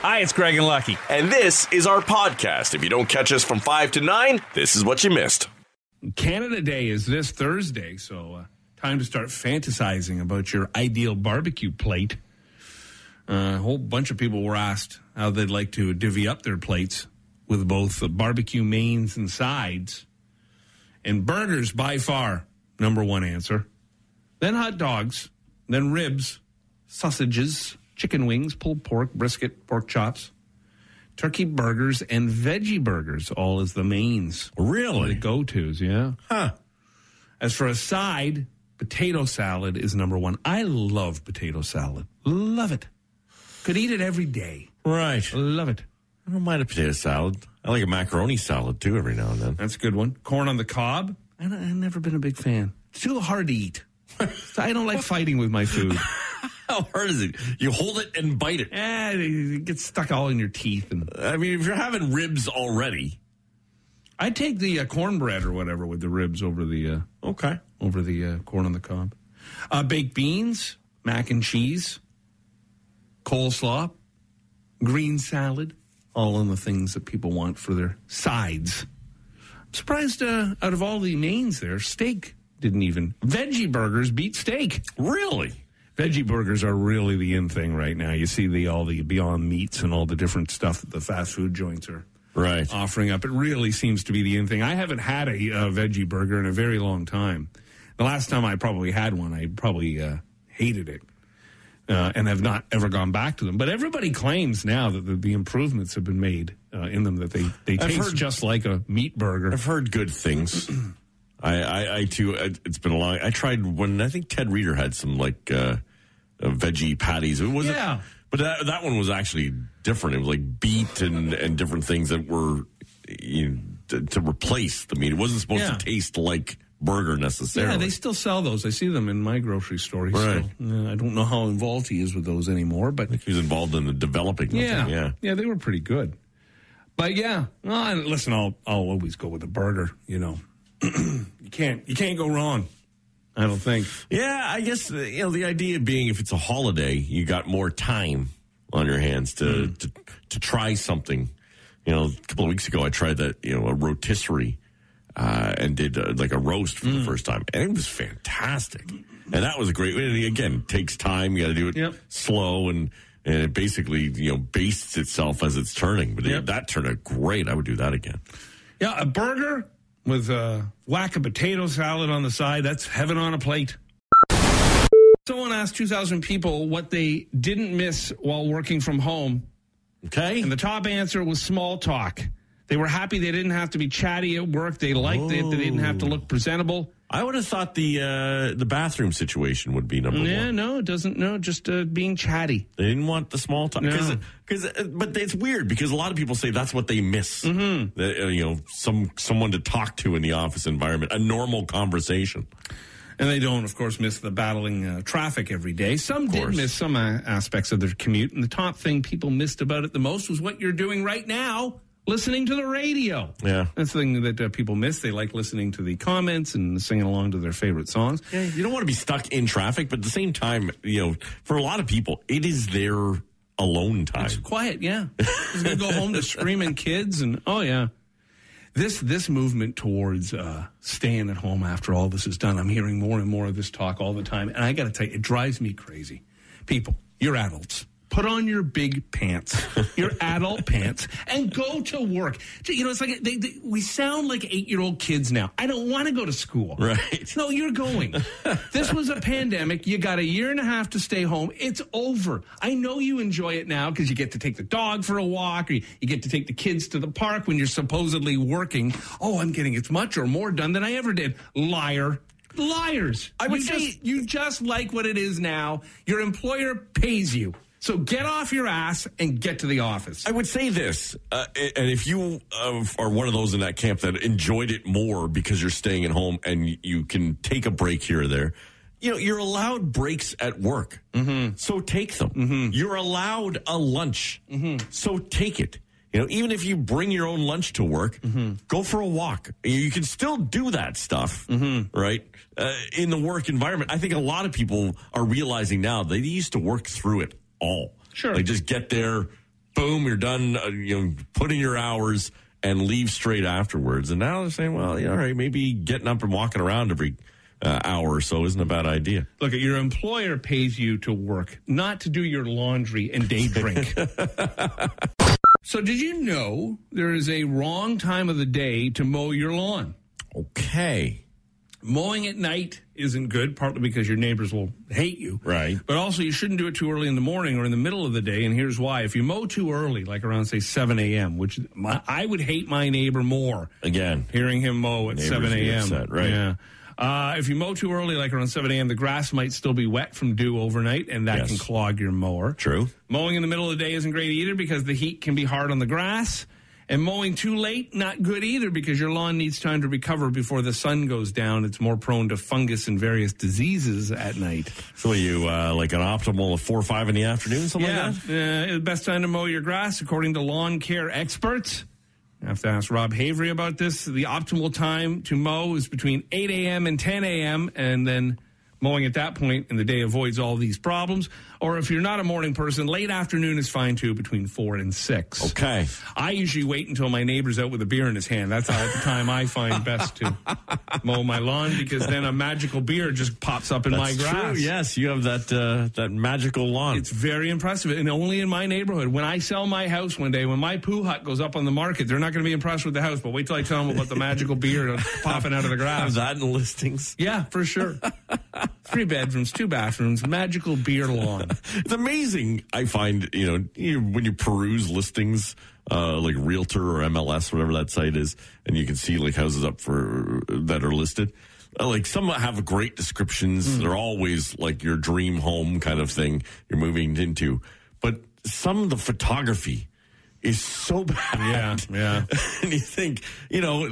Hi, it's Greg and Lucky. And this is our podcast. If you don't catch us from 5 to 9, this is what you missed. Canada Day is this Thursday, so uh, time to start fantasizing about your ideal barbecue plate. Uh, a whole bunch of people were asked how they'd like to divvy up their plates with both the barbecue mains and sides. And burgers, by far, number one answer. Then hot dogs, then ribs, sausages, chicken wings, pulled pork, brisket, pork chops, turkey burgers, and veggie burgers, all as the mains. The Really? go tos, yeah. Huh. As for a side, potato salad is number one. I love potato salad. Love it. Could eat it every day. Right. Love it. I don't mind a potato salad. I like a macaroni salad too every now and then. That's a good one. Corn on the cob. I I've never been a big fan. It's too hard to eat. I don't like fighting with my food. How hard is it? You hold it and bite it. Eh, it gets stuck all in your teeth. And I mean, if you're having ribs already, I take the uh, cornbread or whatever with the ribs over the uh, okay. over the uh, corn on the cob. Uh, baked beans, mac and cheese, coleslaw, green salad, all in the things that people want for their sides. I'm surprised uh, out of all the mains there, steak didn't even. Veggie burgers beat steak. Really? Veggie burgers are really the in thing right now. You see the all the Beyond Meats and all the different stuff that the fast food joints are Right. offering up. It really seems to be the in thing. I haven't had a, uh veggie burger in a very long time. The last time I probably had one, I probably uh, hated it. Uh, and have not ever gone back to them. But everybody claims now that the, the improvements have been made uh, in them that they, they I've taste heard- just like a meat burger. I've heard good things. I, I, I too. I- It's been a long. I tried when I think Ted Reader had some like uh, uh, veggie patties. It wasn't. Yeah. But that that one was actually different. It was like beet and and different things that were you know, to, to replace the meat. It wasn't supposed Yeah. to taste like burger necessarily. Yeah, they still sell those. I see them in my grocery store. Right. still- uh, I don't know how involved he is with those anymore, but he's involved in the developing. Yeah, them. yeah. they were pretty good. But yeah, well, listen, I'll I'll always go with a burger. You know, you can't you can't go wrong. I don't think. Yeah, I guess uh, you know the idea being if it's a holiday, you got more time on your hands to Hmm. to, to try something. You know, a couple of weeks ago, I tried that you know a rotisserie uh, and did uh, like a roast for Hmm. the first time, and it was fantastic. And that was a great. and Again, takes time. You got to do it Yep. slow and. And it basically, you know, bastes itself as it's turning. But it- Yep. that turned out great. I would do that again. Yeah, a burger with a whack of potato salad on the side. That's heaven on a plate. Someone asked 2,000 people what they didn't miss while working from home. Okay. And the top answer was small talk. They were happy they didn't have to be chatty at work. They liked it. They didn't have to oh. look presentable. I would have thought the uh, the bathroom situation would be number one. Yeah, one. no, it doesn't. No, just uh, being chatty. They didn't want the small talk because, No. because, uh, but it's weird because a lot of people say that's what they miss. Mm-hmm. you know, some someone to talk to in the office environment, a normal conversation. And they don't, of course, miss the battling uh, traffic every day. Some did miss some uh, aspects of their commute. And the top thing people missed about it the most was what you're doing right now listening to the radio. Yeah. That's the thing that uh, people miss. They like listening to the comments and singing along to their favorite songs. Yeah, you don't want to be stuck in traffic, but at the same time, you know, for a lot of people, it is their alone time. It's quiet, yeah. He's gonna go home to screaming kids and oh yeah. This this movement towards uh, staying at home after all this is done, I'm hearing more and more of this talk all the time, and I got to tell you, it drives me crazy. People, you're adults. Put on your big pants, your adult pants, and go to work. You know, it's like they, they, we sound like eight year old kids now. I don't want to go to school. Right. No, you're going. this was a pandemic. You got a year and a half to stay home. It's over. I know you enjoy it now because you get to take the dog for a walk or you, you get to take the kids to the park when you're supposedly working. Oh, I'm getting as much or more done than I ever did. Liar. Liars. I would you say- just, you just like what it is now. Your employer pays you. So get off your ass and get to the office. I would say this, uh, and if you uh, are one of those in that camp that enjoyed it more because you're staying at home and you can take a break here or there, you know, you're allowed breaks at work. Mm-hmm. So take them. Mm-hmm. You're allowed a lunch. Mm-hmm. So take it. You know, even if you bring your own lunch to work, go for a walk. You can still do that stuff, right? Uh, in the work environment. I think a lot of people are realizing now they used to work through it all. Sure. They just get there, boom, you're done. Uh, you know, put in your hours and leave straight afterwards. And now they're saying, well, yeah, all right, maybe getting up and walking around every uh, hour or so isn't a bad idea. Look, your employer pays you to work, not to do your laundry and day drink. so, did you know there is a wrong time of the day to mow your lawn? Okay. Mowing at night isn't good, partly because your neighbors will hate you. Right. But also, you shouldn't do it too early in the morning or in the middle of the day. And here's why. If you mow too early, like around, say, 7 a.m., which my, I would hate my neighbor more Again. hearing him mow at 7 a.m. right. Yeah. Uh, if you mow too early, like around 7 a.m., the grass might still be wet from dew overnight, and that Yes. can clog your mower. True. Mowing in the middle of the day isn't great either because the heat can be hard on the grass. And mowing too late, not good either because your lawn needs time to recover before the sun goes down. It's more prone to fungus and various diseases at night. So you uh, like an optimal of four or five in the afternoon, something Yeah, like that? uh, best time to mow your grass, according to lawn care experts. I have to ask Rob Havery about this. The optimal time to mow is between 8 a.m. and 10 a.m., and then mowing at that point in the day avoids all these problems. Or if you're not a morning person, late afternoon is fine too, between 4 and 6. Okay. I usually wait until my neighbor's out with a beer in his hand. That's how the time I find best to mow my lawn because then a magical beer just pops up in my grass. true. Yes, you have that uh, that magical lawn. It's very impressive, and only in my neighborhood. When I sell my house one day, when my poo hut goes up on the market, they're not going to be impressed with the house. But wait till I tell them about the magical beer popping out of the have grass. that in listings. Yeah, for sure. Three bedrooms, two bathrooms, magical beer lawn. It's amazing. I find you know you, when you peruse listings uh, like Realtor or MLS, whatever that site is, and you can see like houses up for that are listed. Uh, like some have great descriptions. They're always like your dream home kind of thing you're moving into, but some of the photography is so bad. Yeah, yeah. and you think, you know,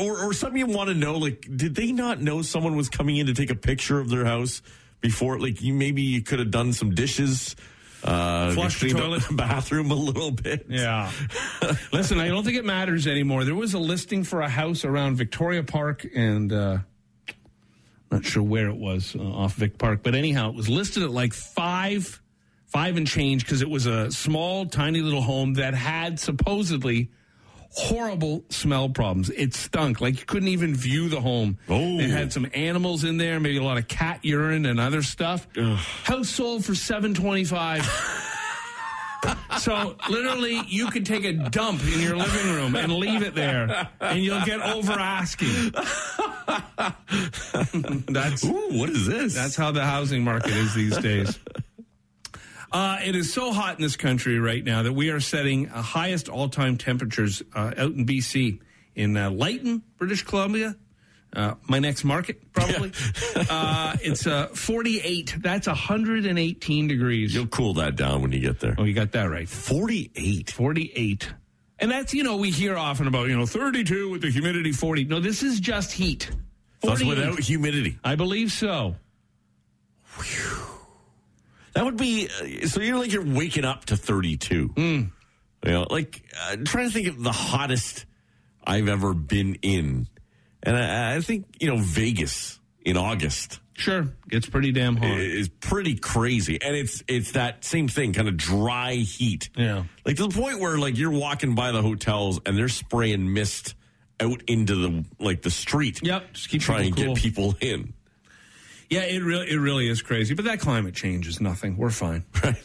or, or some you want to know, like, did they not know someone was coming in to take a picture of their house before? Like, you maybe you could have done some dishes, uh, Flush the toilet. the bathroom a little bit. Yeah. Listen, I don't think it matters anymore. There was a listing for a house around Victoria Park and uh not sure where it was uh, off Vic Park, but anyhow, it was listed at like 5 5 and change because it was a small tiny little home that had supposedly horrible smell problems. It stunk. Like you couldn't even view the home. Oh. It had some animals in there, maybe a lot of cat urine and other stuff. House sold for 725. So literally, you could take a dump in your living room and leave it there, and you'll get over asking. that's Ooh, what is this? that's how the housing market is these days. Uh, it is so hot in this country right now that we are setting uh, highest all-time temperatures uh, out in BC, in uh, Lytton, British Columbia. Uh, my next market, probably. uh, it's uh, 48. That's 118 degrees. You'll cool that down when you get there. Oh, you got that right. 48. 48. And that's, you know, we hear often about, you know, 32 with the humidity 40. No, this is just heat. That's 48. without humidity. I believe so. That would be uh, so. You're like you're waking up to 32. You know, like uh, trying to think of the hottest I've ever been in, and I, I think you know Vegas in August Sure. Gets pretty damn hot. is pretty crazy, and it's it's that same thing, kind of dry heat. Yeah. like to the point where like you're walking by the hotels and they're spraying mist out into the like the street. Yep, just keep trying to cool. get people in. Yeah, it really, it really is crazy. But that climate change is nothing. We're fine. Right.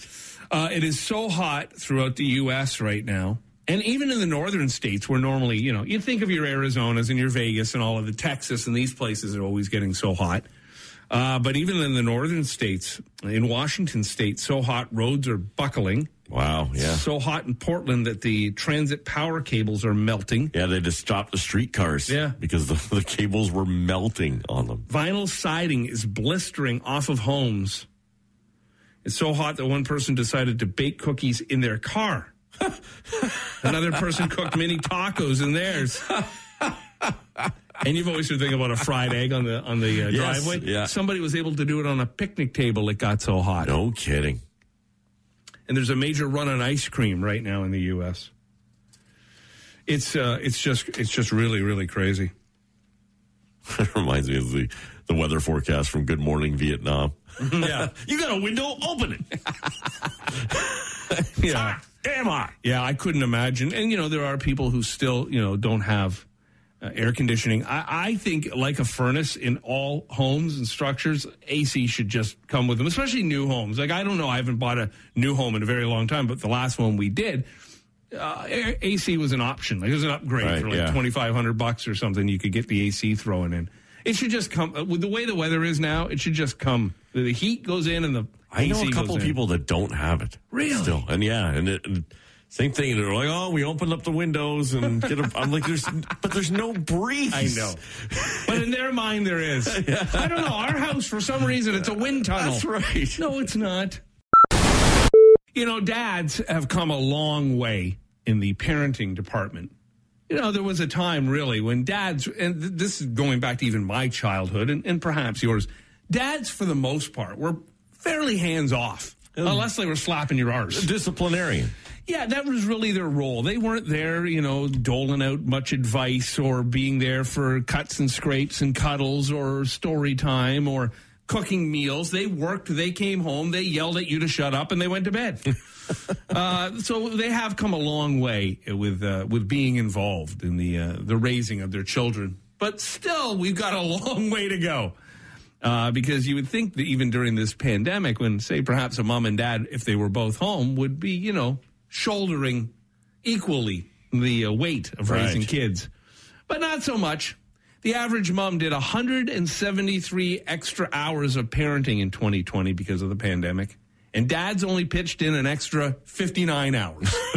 Uh, it is so hot throughout the U.S. right now. And even in the northern states, where normally, you know, you think of your Arizonas and your Vegas and all of the Texas and these places are always getting so hot. Uh, but even in the northern states, in Washington state, so hot roads are buckling. Wow. Yeah. So hot in Portland that the transit power cables are melting. Yeah, they just stopped the streetcars. Yeah. because the, the cables were melting on them. Vinyl siding is blistering off of homes. It's so hot that one person decided to bake cookies in their car. Another person cooked mini tacos in theirs. And you've always heard think about a fried egg on the on the uh, Yes, driveway. yeah. Somebody was able to do it on a picnic table. It got so hot. No kidding. And there's a major run on ice cream right now in the U.S. It's uh, it's just it's just really really crazy. It reminds me of the, the weather forecast from Good Morning Vietnam. Yeah, You got a window? Open it. yeah. am I? Yeah, I couldn't imagine. And you know, there are people who still you know don't have uh, air conditioning. I, I think like a furnace in all homes and structures, AC should just come with them, especially new homes. Like I don't know, I haven't bought a new home in a very long time, but the last one we did. Uh, AC was an option. Like it was an upgrade Right, for like yeah. twenty five hundred bucks or something. You could get the AC thrown in. It should just come uh, with the way the weather is now. It should just come. The, heat goes in and the I know AC a couple people that don't have it. Really? Still. And yeah, and, it, and same thing. They're like, oh, we opened up the windows and get a. I'm like, there's, but there's no breeze. I know. But in their mind, there is. I don't know. Our house, for some reason, it's a wind tunnel. That's right. No, it's not. You know, dads have come a long way in the parenting department. You know, there was a time really when dads, and th- this is going back to even my childhood and, and perhaps yours, dads, for the most part, were fairly hands off. Oh. Unless they were slapping your arse. Disciplinarian. Yeah, that was really their role. They weren't there, you know, doling out much advice or being there for cuts and scrapes and cuddles or story time or cooking meals. They worked, they came home, they yelled at you to shut up, and they went to bed. uh, so they have come a long way with uh, with being involved in the uh, the raising of their children. But still, we've got a long way to go. Uh, because you would think that even during this pandemic, when say perhaps a mom and dad, if they were both home, would be you know shouldering equally the uh, weight of raising Right. kids, but not so much. The average mom did 173 extra hours of parenting in 2020 because of the pandemic, and dads only pitched in an extra 59 hours.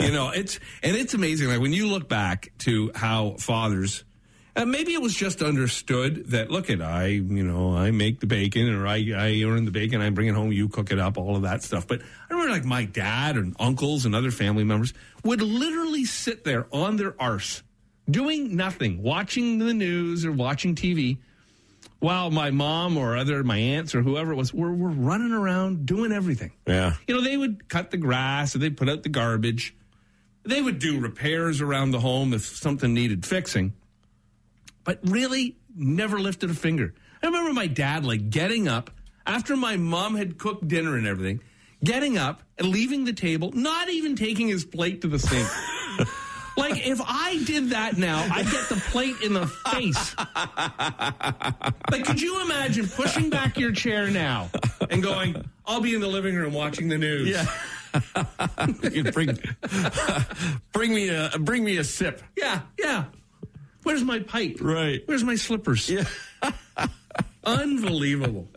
you know, it's and it's amazing. Like when you look back to how fathers, uh, maybe it was just understood that look at I, you know, I make the bacon or I I earn the bacon, I bring it home, you cook it up, all of that stuff. But I remember like my dad and uncles and other family members would literally sit there on their arse, doing nothing, watching the news or watching TV. While my mom or other my aunts or whoever it was were, were running around doing everything. Yeah. You know, they would cut the grass or they'd put out the garbage. They would do repairs around the home if something needed fixing, but really never lifted a finger. I remember my dad like getting up after my mom had cooked dinner and everything, getting up and leaving the table, not even taking his plate to the sink. like if I did that now, I'd get the plate in the face. like, could you imagine pushing back your chair now and going, I'll be in the living room watching the news. Yeah. Bring, bring me a bring me a sip. Yeah, yeah. Where's my pipe? Right. Where's my slippers? Yeah. Unbelievable.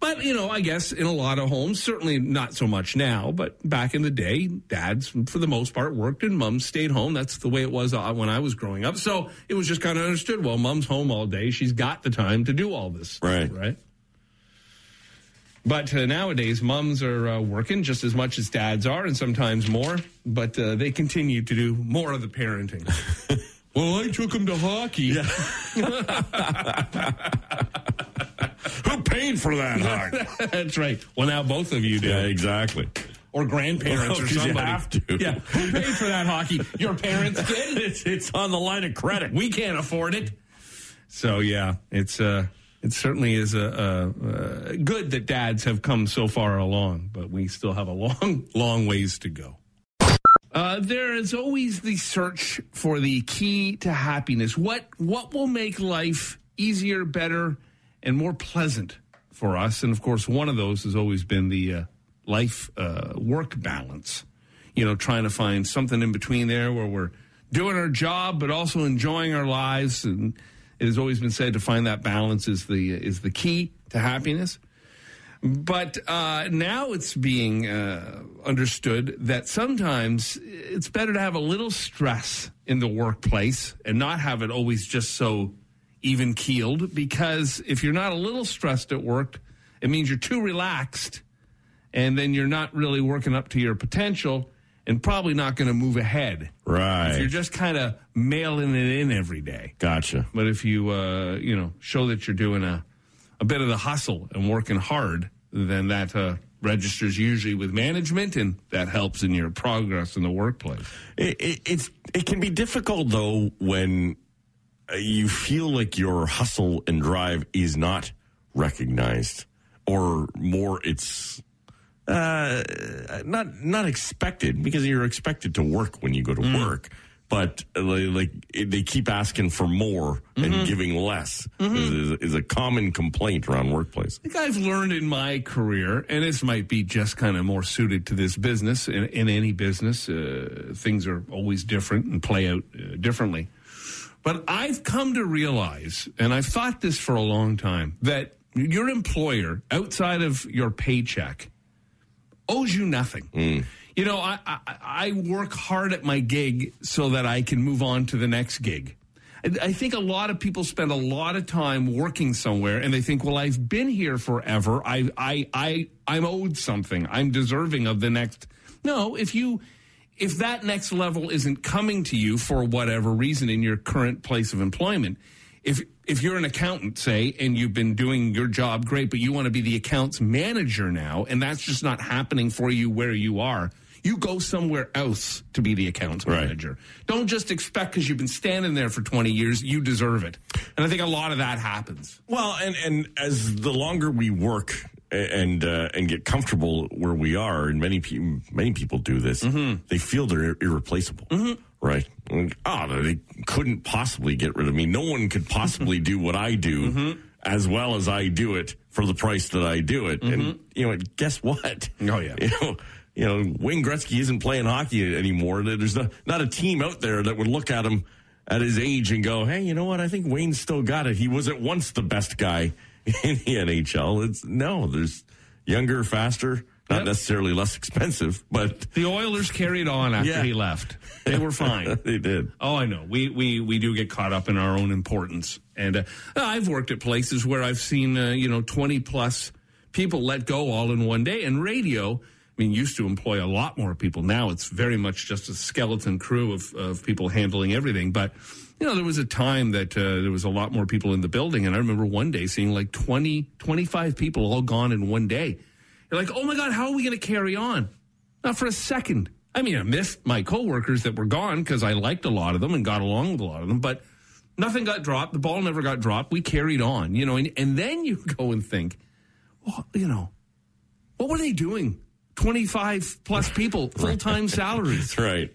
But, you know, I guess in a lot of homes, certainly not so much now, but back in the day, dads, for the most part, worked and moms stayed home. That's the way it was uh, when I was growing up. So it was just kind of understood. Well, mom's home all day. She's got the time to do all this. stuff, Right. Right. But uh, nowadays, moms are uh, working just as much as dads are, and sometimes more. But uh, they continue to do more of the parenting. well, I took him to hockey. Who paid for that hug? That's right. Well, now both of you do. yeah, exactly. Or grandparents or or 'cause you somebody. have to. Yeah. Who paid for that hockey? Your parents did? It's, it's on the line of credit. We can't afford it. So, yeah, it's uh, it certainly is a, a, uh good that dads have come so far along, but we still have a long, long ways to go. Uh, there is always the search for the key to happiness. What what will make life easier, better, and more pleasant for us? And of course, one of those has always been the uh, life uh, work balance. You know, trying to find something in between there where we're doing our job but also enjoying our lives. And it has always been said to find that balance is the is the key to happiness. But uh, now it's being uh, understood that sometimes it's better to have a little stress in the workplace and not have it always just so even keeled. Because if you're not a little stressed at work, it means you're too relaxed, and then you're not really working up to your potential and probably not going to move ahead. If you're just kind of mailing it in every day. Gotcha. But if you, uh, you know, show that you're doing a, a bit of the hustle and working hard, then that uh, registers usually with management, and that helps in your progress in the workplace. It, it, it's it can be difficult though when uh, you feel like your hustle and drive is not recognized or more it's uh, not not expected because you're expected to work when you go to work. But like they keep asking for more and giving less is, is a common complaint around workplace. I think I've learned in my career, and this might be just kind of more suited to this business. In, in any business, uh, things are always different and play out uh, differently. But I've come to realize, and I've thought this for a long time, that your employer, outside of your paycheck, owes you nothing. You know, I, I, I work hard at my gig so that I can move on to the next gig. I- think a lot of people spend a lot of time working somewhere and they think, well, I've been here forever. I, I, I, I'm owed something. I'm deserving of the next. No, if you, if that next level isn't coming to you for whatever reason in your current place of employment, if if you're an accountant, say, and you've been doing your job great, but you want to be the accounts manager now, and that's just not happening for you where you are, you go somewhere else to be the accounts Right. manager. Don't just expect because you've been standing there for 20 years, you deserve it. And I think a lot of that happens. Well, and and as the longer we work and uh, and get comfortable where we are, and many people many people do this, mm-hmm. they feel they're irreplaceable, mm-hmm. right? Like, oh, ah, they couldn't possibly get rid of me. No one could possibly mm-hmm. do what I do as well as I do it for the price that I do it. And you know, guess what? Oh, yeah. you know. You know, Wayne Gretzky isn't playing hockey anymore. There's not, not a team out there that would look at him at his age and go, "Hey, you know what? I think Wayne's still got it. He was at once the best guy in the NHL." It's no, there's younger, faster, not Yep. necessarily less expensive, but The Oilers carried on after Yeah. he left. They were fine. they did. Oh, I know. We we we do get caught up in our own importance, and uh, I've worked at places where I've seen uh, you know twenty plus people let go all in one day. And radio, mean, used to employ a lot more people. Now it's very much just a skeleton crew of of people handling everything. But you know, there was a time that uh, there was a lot more people in the building, and I remember one day seeing like 20, 25 people all gone in one day. You're like, oh my god, how are we going to carry on? Not for a second. I mean, I missed my coworkers that were gone because I liked a lot of them and got along with a lot of them, but nothing got dropped. The ball never got dropped. We carried on, you know, and, and then you go and think, well, you know, what were they doing? 25 plus people, full time salaries. That's right.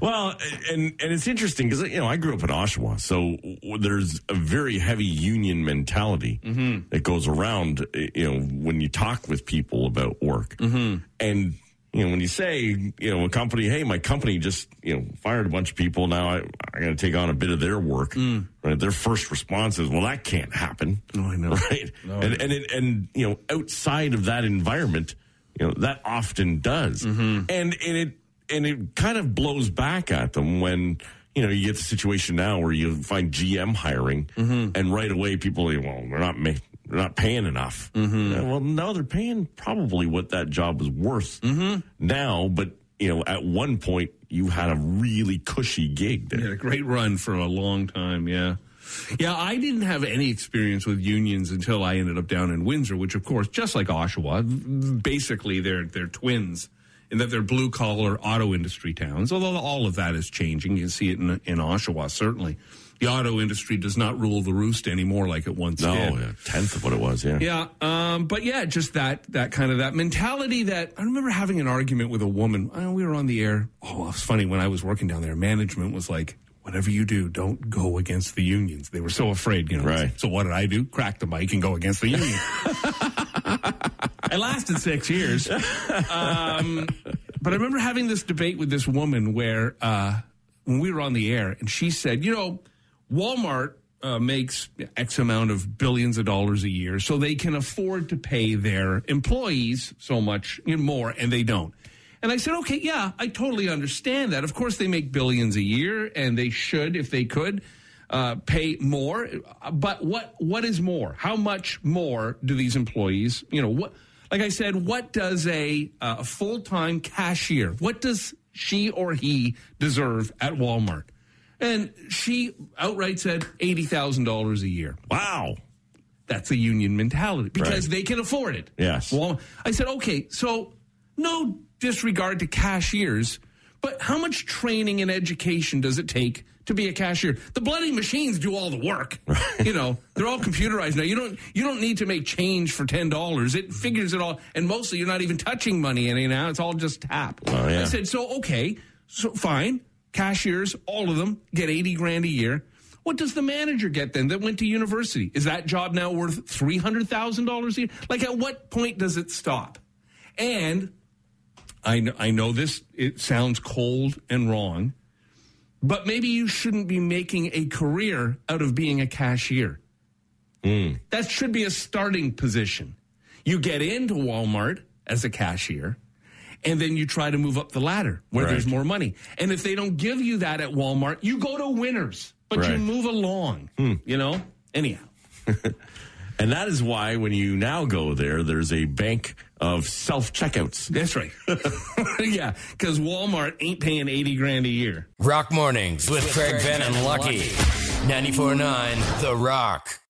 Well, and and it's interesting because you know I grew up in Oshawa, so there's a very heavy union mentality mm-hmm. that goes around. You know, when you talk with people about work, mm-hmm. and you know when you say you know a company, hey, my company just you know fired a bunch of people. Now I I got to take on a bit of their work. Mm. Right? Their first response is, well, that can't happen. Oh, I know. Right? No, and and it, and you know outside of that environment, you know that often does, mm-hmm. and and it and it kind of blows back at them when you know you get the situation now where you find GM hiring, mm-hmm. and right away people are well they're not ma- they're not paying enough. Mm-hmm. Yeah, well, no, they're paying probably what that job was worth now, but you know at one point you had a really cushy gig there. Had a great run for a long time, yeah. Yeah, I didn't have any experience with unions until I ended up down in Windsor, which of course, just like Oshawa, basically they're they're twins in that they're blue collar auto industry towns. Although all of that is changing, you see it in in Oshawa certainly. The auto industry does not rule the roost anymore like it once No, did. a tenth of what it was. Yeah. Yeah, um, but yeah, just that that kind of that mentality. That I remember having an argument with a woman. Uh, we were on the air. Oh, it was funny when I was working down there. Management was like, "Whatever you do, don't go against the unions." They were so afraid, you know. Right. So what did I do? Crack the mic and go against the union. I lasted six years. Um, but I remember having this debate with this woman where uh, when we were on the air, and she said, "You know, Walmart." Uh, makes X amount of billions of dollars a year, so they can afford to pay their employees so much and more, and they don't. And I said, okay, yeah, I totally understand that. Of course, they make billions a year, and they should, if they could, uh, pay more. But what what is more? How much more do these employees? You know what? Like I said, what does a uh, a full time cashier? What does she or he deserve at Walmart? And she outright said eighty thousand dollars a year. Wow. That's a union mentality because Right. they can afford it. Yes. Well, I said, okay, so no disregard to cashiers, but how much training and education does it take to be a cashier. The bloody machines do all the work. you know, they're all computerized now. You don't you don't need to make change for ten dollars. It figures it all, and mostly you're not even touching money any now. It's all just tap. Oh, yeah. I said, so okay, so fine. Cashiers, all of them get eighty grand a year. What does the manager get then that went to university? Is that job now worth three hundred thousand dollars a year? Like, at what point does it stop? And I know, I know this, it sounds cold and wrong, but maybe you shouldn't be making a career out of being a cashier. Hmm. That should be a starting position. You get into Walmart as a cashier, and then you try to move up the ladder where Right. there's more money. And if they don't give you that at Walmart, you go to winners, but you move along, hmm. you know? Anyhow. And that is why when you now go there, there's a bank of self checkouts. That's right. yeah, because Walmart ain't paying 80 grand a year. Rock Mornings with Craig Ben and Lucky. 94.9 The Rock.